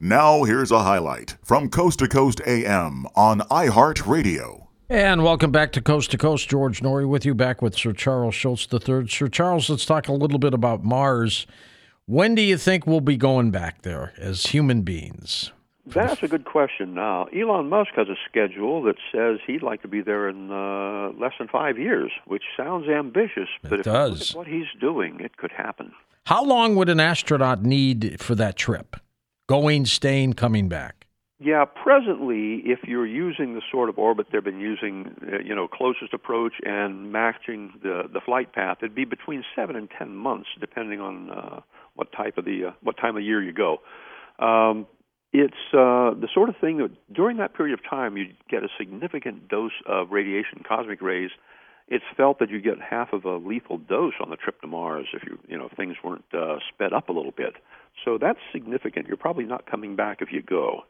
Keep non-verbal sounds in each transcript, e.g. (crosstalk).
Now, here's a highlight from Coast to Coast AM on iHeartRadio. And welcome back to Coast to Coast. George Noory with you, back with Sir Charles Shults III. Sir Charles, let's talk a little bit about Mars. When do you think we'll be going back there as human beings? That's a good question. Now, Elon Musk has a schedule that says he'd like to be there in uh, less than five years, which sounds ambitious, It but if does. you look at what he's doing, it could happen. How long would an astronaut need for that trip? Going, staying, coming back? Yeah, presently, if you're using the sort of orbit they've been using, uh, you know, closest approach and matching the the flight path, it'd be between seven and ten months, depending on uh, what type of the uh, what time of year you go. Um, it's uh, the sort of thing that during that period of time you get a significant dose of radiation, cosmic rays. It's felt that you get half of a lethal dose on the trip to Mars if you you know if things weren't uh, sped up a little bit. So that's significant. You're probably not coming back if you go.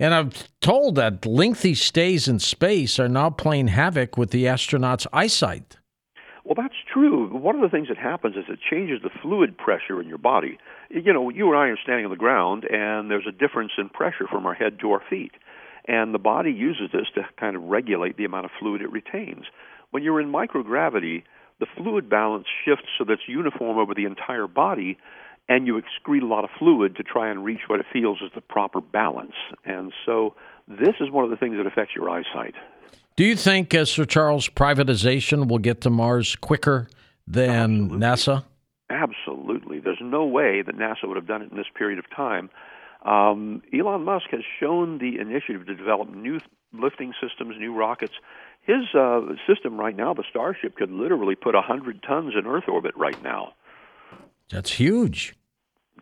And I'm told that lengthy stays in space are now playing havoc with the astronauts' eyesight. Well, that's true. One of the things that happens is it changes the fluid pressure in your body. You know, you and I are standing on the ground, and there's a difference in pressure from our head to our feet. And the body uses this to kind of regulate the amount of fluid it retains. When you're in microgravity, the fluid balance shifts so that it's uniform over the entire body, and you excrete a lot of fluid to try and reach what it feels is the proper balance. And so this is one of the things that affects your eyesight. Do you think, uh, Sir Charles, privatization will get to Mars quicker than NASA? Absolutely. There's no way that NASA would have done it in this period of time. Um, Elon Musk has shown the initiative to develop new lifting systems, new rockets. His uh, system right now, the Starship, could literally put 100 tons in Earth orbit right now. That's huge.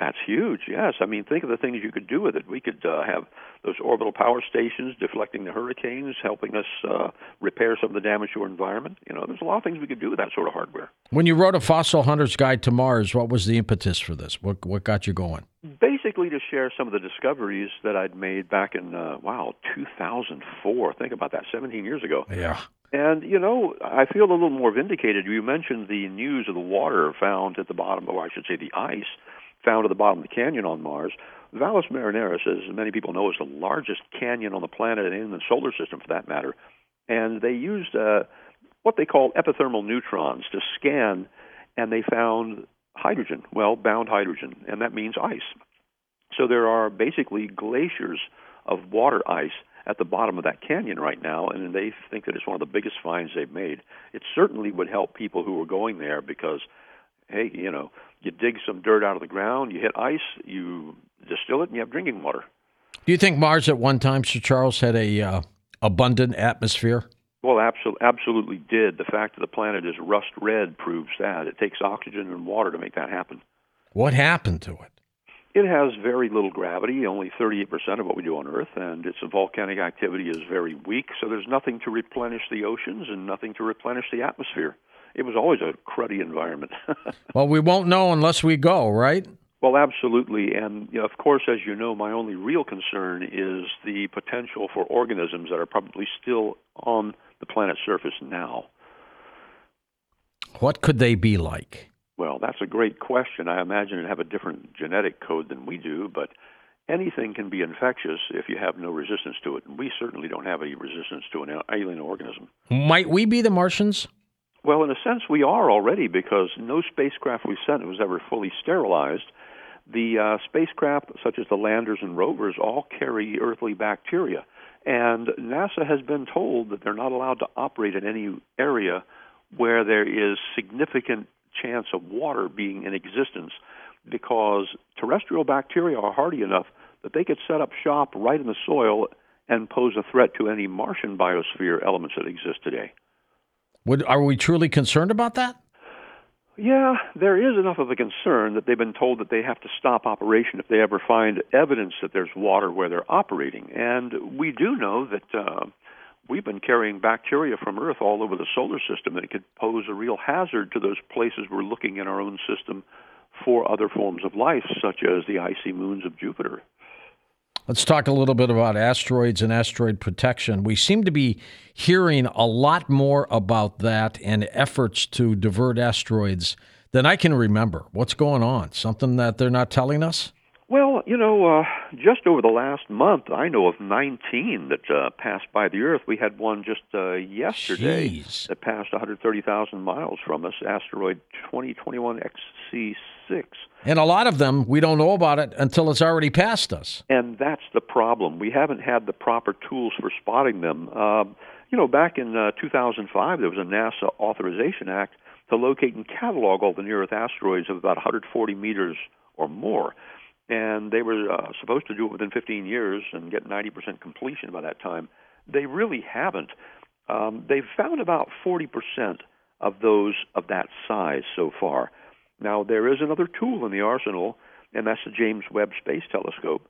That's huge, yes. I mean, think of the things you could do with it. We could uh, have those orbital power stations deflecting the hurricanes, helping us uh, repair some of the damage to our environment. You know, there's a lot of things we could do with that sort of hardware. When you wrote a Fossil Hunter's Guide to Mars, what was the impetus for this? What what got you going? Basically, to share some of the discoveries that I'd made back in, uh, wow, 2004. Think about that, 17 years ago. Yeah. And, you know, I feel a little more vindicated. You mentioned the news of the water found at the bottom, or I should say the ice found at the bottom of the canyon on Mars. Valles Marineris, as many people know, is the largest canyon on the planet and in the solar system for that matter. And they used uh, what they call epithermal neutrons to scan, and they found hydrogen, well, bound hydrogen, and that means ice. So there are basically glaciers of water ice at the bottom of that canyon right now, and they think that it's one of the biggest finds they've made. It certainly would help people who are going there because, hey, you know, you dig some dirt out of the ground, you hit ice, you distill it, and you have drinking water. Do you think Mars at one time, Sir Charles, had a uh, abundant atmosphere? Well, absolutely, absolutely did. The fact that the planet is rust red proves that. It takes oxygen and water to make that happen. What happened to it? It has very little gravity, only 38% of what we do on Earth, and its volcanic activity is very weak, so there's nothing to replenish the oceans and nothing to replenish the atmosphere. It was always a cruddy environment. (laughs) Well, we won't know unless we go, right? well, absolutely, and you know, of course, as you know, my only real concern is the potential for organisms that are probably still on the planet's surface now. What could they be like? Well, that's a great question. I imagine it have a different genetic code than we do, but anything can be infectious if you have no resistance to it. And we certainly don't have any resistance to an alien organism. Might we be the Martians? Well, in a sense, we are already because no spacecraft we sent was ever fully sterilized. The uh, spacecraft, such as the landers and rovers, all carry earthly bacteria. And NASA has been told that they're not allowed to operate in any area where there is significant chance of water being in existence because terrestrial bacteria are hardy enough that they could set up shop right in the soil and pose a threat to any Martian biosphere elements that exist today. Would, are we truly concerned about that? Yeah, there is enough of a concern that they've been told that they have to stop operation if they ever find evidence that there's water where they're operating. And we do know that uh, we've been carrying bacteria from Earth all over the solar system, it could pose a real hazard to those places we're looking in our own system for other forms of life, such as the icy moons of Jupiter. Let's talk a little bit about asteroids and asteroid protection. We seem to be hearing a lot more about that and efforts to divert asteroids than I can remember. What's going on? Something that they're not telling us? Well, you know, uh, just over the last month, I know of 19 that uh, passed by the Earth. We had one just uh, yesterday Jeez. that passed 130,000 miles from us, asteroid 2021 XC6. And a lot of them, we don't know about it until it's already past us. And that's the problem. We haven't had the proper tools for spotting them. Um, you know, back in uh, 2005, there was a NASA Authorization Act to locate and catalog all the near Earth asteroids of about 140 meters or more. And they were uh, supposed to do it within 15 years and get 90% completion by that time. They really haven't. Um, they've found about 40% of those of that size so far. Now, there is another tool in the arsenal, and that's the James Webb Space Telescope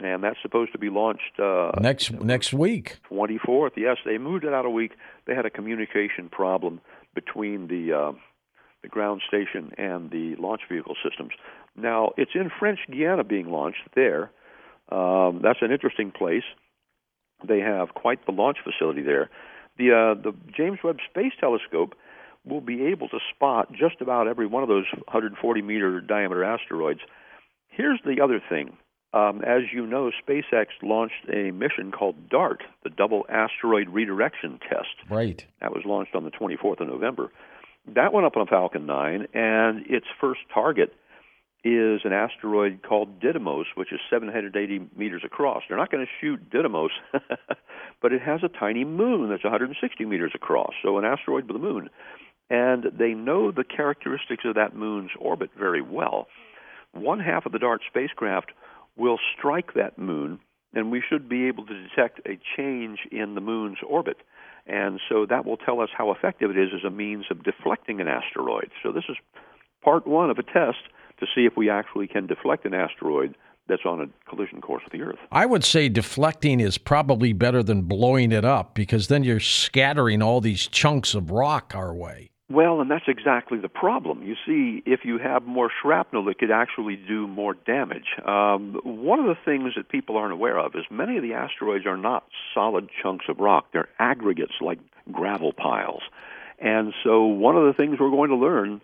and that's supposed to be launched uh, next next week. 24th. Yes, they moved it out a week. They had a communication problem between the uh, the ground station and the launch vehicle systems. Now it's in French Guiana being launched there. Um, that's an interesting place. They have quite the launch facility there. The uh, the James Webb Space Telescope will be able to spot just about every one of those 140 meter diameter asteroids. Here's the other thing um, as you know, SpaceX launched a mission called DART, the Double Asteroid Redirection Test. Right. That was launched on the 24th of November. That went up on Falcon 9, and its first target is an asteroid called Didymos, which is 780 meters across. They're not going to shoot Didymos, (laughs) but it has a tiny moon that's 160 meters across, so an asteroid with a moon. And they know the characteristics of that moon's orbit very well. One half of the DART spacecraft will strike that moon, and we should be able to detect a change in the moon's orbit. And so that will tell us how effective it is as a means of deflecting an asteroid. So this is part one of a test to see if we actually can deflect an asteroid that's on a collision course with the Earth. I would say deflecting is probably better than blowing it up because then you're scattering all these chunks of rock our way. Well, and that's exactly the problem. You see, if you have more shrapnel, it could actually do more damage. Um, one of the things that people aren't aware of is many of the asteroids are not solid chunks of rock, they're aggregates like gravel piles. And so, one of the things we're going to learn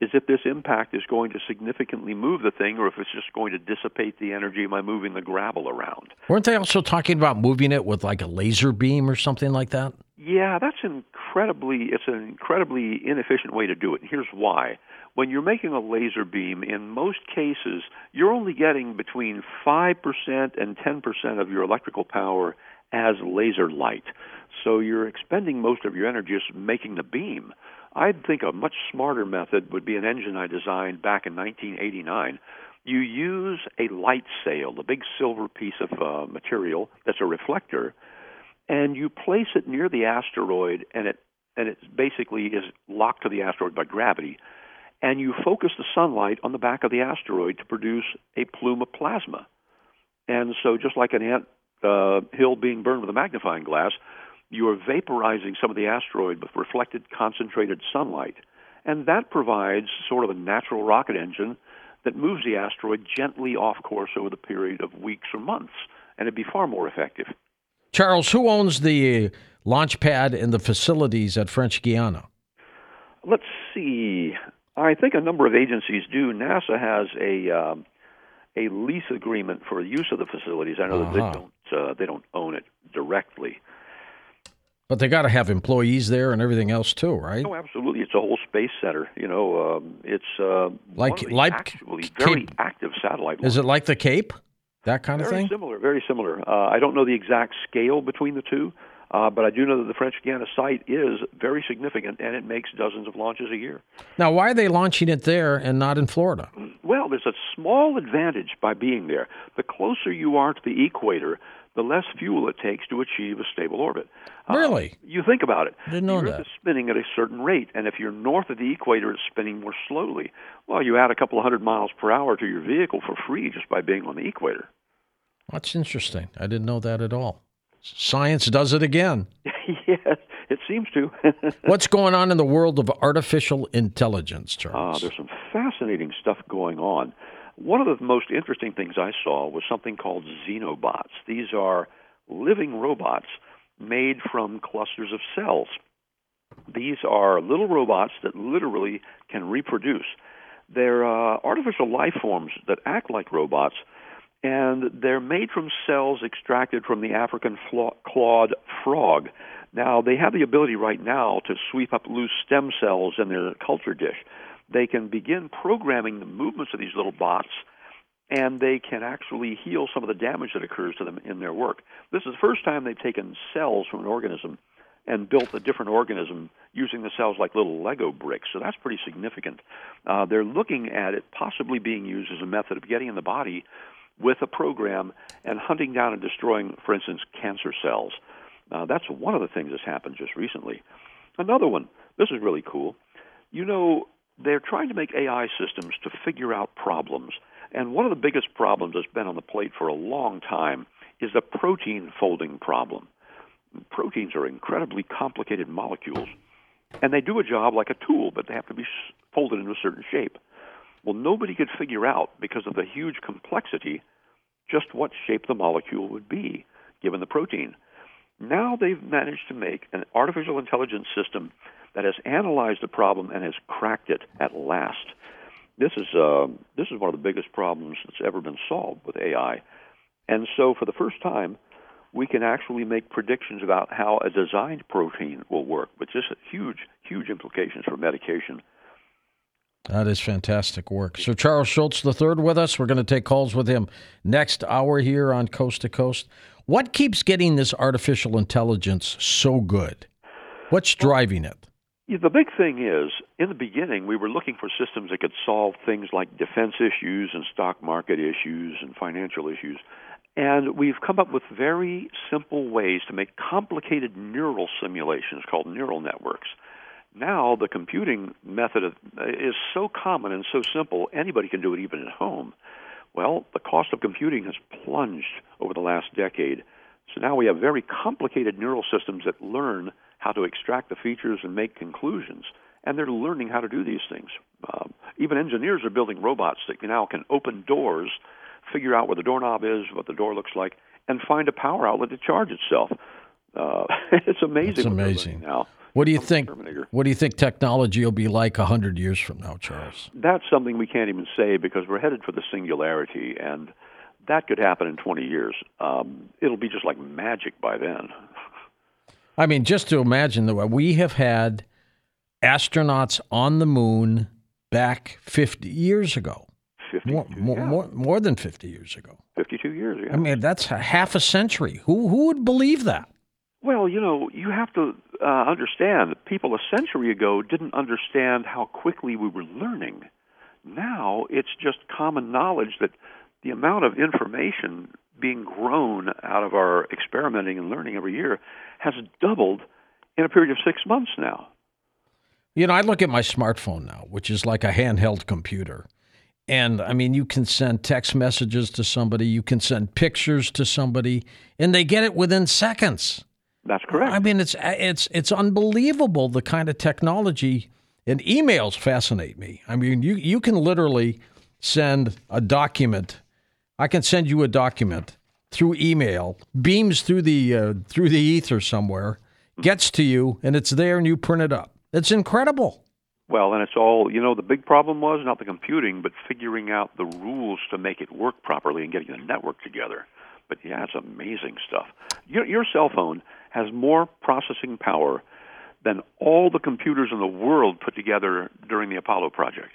is if this impact is going to significantly move the thing or if it's just going to dissipate the energy by moving the gravel around. Weren't they also talking about moving it with like a laser beam or something like that? Yeah, that's incredibly it's an incredibly inefficient way to do it. Here's why. When you're making a laser beam, in most cases, you're only getting between 5% and 10% of your electrical power as laser light. So you're expending most of your energy just making the beam. I'd think a much smarter method would be an engine I designed back in 1989. You use a light sail, a big silver piece of uh, material that's a reflector, and you place it near the asteroid, and it and it basically is locked to the asteroid by gravity. And you focus the sunlight on the back of the asteroid to produce a plume of plasma. And so, just like an ant uh, hill being burned with a magnifying glass, you are vaporizing some of the asteroid with reflected concentrated sunlight. And that provides sort of a natural rocket engine that moves the asteroid gently off course over the period of weeks or months. And it'd be far more effective. Charles, who owns the launch pad and the facilities at French Guiana? Let's see. I think a number of agencies do. NASA has a um, a lease agreement for use of the facilities. I know uh-huh. that they don't uh, they don't own it directly. But they got to have employees there and everything else too, right? Oh, absolutely! It's a whole space center. You know, um, it's uh, like like actually very active satellite. Is it like the Cape? That kind very of thing? similar, very similar. Uh, I don't know the exact scale between the two, uh, but I do know that the French Guiana site is very significant, and it makes dozens of launches a year. Now, why are they launching it there and not in Florida? Well, there's a small advantage by being there. The closer you are to the equator, the less fuel it takes to achieve a stable orbit. Really? Uh, you think about it. Didn't know the that. Earth is spinning at a certain rate, and if you're north of the equator, it's spinning more slowly. Well, you add a couple of hundred miles per hour to your vehicle for free just by being on the equator. That's interesting. I didn't know that at all. Science does it again. (laughs) yes, it seems to. (laughs) What's going on in the world of artificial intelligence, Charles? there's some fascinating stuff going on. One of the most interesting things I saw was something called xenobots. These are living robots made from clusters of cells. These are little robots that literally can reproduce. They're uh, artificial life forms that act like robots, and they're made from cells extracted from the African clawed frog. Now, they have the ability right now to sweep up loose stem cells in their culture dish. They can begin programming the movements of these little bots, and they can actually heal some of the damage that occurs to them in their work. This is the first time they've taken cells from an organism and built a different organism using the cells like little Lego bricks. So that's pretty significant. Uh, they're looking at it possibly being used as a method of getting in the body with a program and hunting down and destroying, for instance, cancer cells. Uh, that's one of the things that's happened just recently. Another one, this is really cool. You know, they're trying to make AI systems to figure out problems. And one of the biggest problems that's been on the plate for a long time is the protein folding problem. Proteins are incredibly complicated molecules, and they do a job like a tool, but they have to be folded into a certain shape. Well, nobody could figure out, because of the huge complexity, just what shape the molecule would be given the protein. Now they've managed to make an artificial intelligence system that has analyzed the problem and has cracked it at last. This is uh, this is one of the biggest problems that's ever been solved with AI, and so for the first time, we can actually make predictions about how a designed protein will work, which is huge, huge implications for medication that is fantastic work. So, Charles Shults III with us. We're going to take calls with him next hour here on Coast to Coast. What keeps getting this artificial intelligence so good? What's driving it? The big thing is, in the beginning, we were looking for systems that could solve things like defense issues and stock market issues and financial issues. And we've come up with very simple ways to make complicated neural simulations called neural networks. Now the computing method of, is so common and so simple, anybody can do it even at home. Well, the cost of computing has plunged over the last decade. So now we have very complicated neural systems that learn how to extract the features and make conclusions. And they're learning how to do these things. Um, even engineers are building robots that now can open doors, figure out where the doorknob is, what the door looks like, and find a power outlet to charge itself. Uh, (laughs) it's amazing. It's amazing now. What do you think? Terminator. What do you think technology will be like a hundred years from now, Charles? That's something we can't even say because we're headed for the singularity, and that could happen in 20 years. Um, it'll be just like magic by then. I mean, just to imagine that we have had astronauts on the moon back 50 years ago. 52, more, more, yeah. more, more than 50 years ago. 52 years, yeah. I mean, that's a half a century. Who, who would believe that? Well, you know, you have to uh, understand that people a century ago didn't understand how quickly we were learning. Now it's just common knowledge that the amount of information being grown out of our experimenting and learning every year has doubled in a period of six months now. You know, I look at my smartphone now, which is like a handheld computer. And I mean, you can send text messages to somebody, you can send pictures to somebody, and they get it within seconds. That's correct. I mean, it's it's it's unbelievable the kind of technology and emails fascinate me. I mean, you you can literally send a document. I can send you a document through email, beams through the uh, through the ether somewhere, gets to you, and it's there, and you print it up. It's incredible. Well, and it's all, you know, the big problem was not the computing, but figuring out the rules to make it work properly and getting the network together. But yeah, it's amazing stuff. Your, your cell phone has more processing power than all the computers in the world put together during the Apollo project.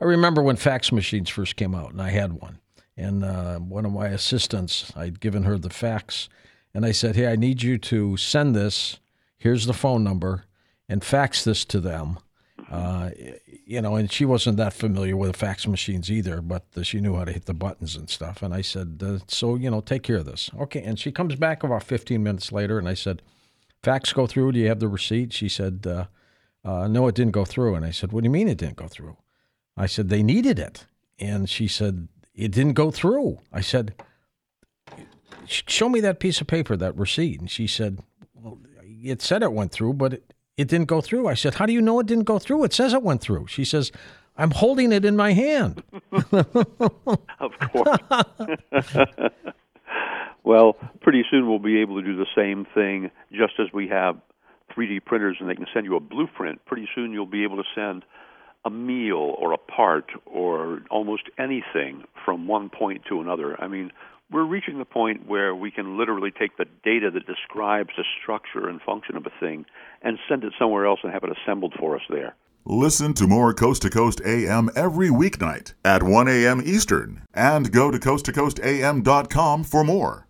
I remember when fax machines first came out, and I had one. And uh, one of my assistants, I'd given her the fax, and I said, Hey, I need you to send this. Here's the phone number, and fax this to them. Uh, you know, and she wasn't that familiar with the fax machines either, but she knew how to hit the buttons and stuff. And I said, uh, so, you know, take care of this. Okay. And she comes back about 15 minutes later, and I said, fax go through? Do you have the receipt? She said, uh, uh, no, it didn't go through. And I said, what do you mean it didn't go through? I said, they needed it. And she said, it didn't go through. I said, show me that piece of paper, that receipt. And she said, well, it said it went through, but it, it didn't go through. I said, How do you know it didn't go through? It says it went through. She says, I'm holding it in my hand. (laughs) of course. (laughs) well, pretty soon we'll be able to do the same thing just as we have 3D printers and they can send you a blueprint. Pretty soon you'll be able to send a meal or a part or almost anything from one point to another. I mean, we're reaching the point where we can literally take the data that describes the structure and function of a thing and send it somewhere else and have it assembled for us there. Listen to more Coast to Coast AM every weeknight at 1 a.m. Eastern and go to coasttocoastam.com for more.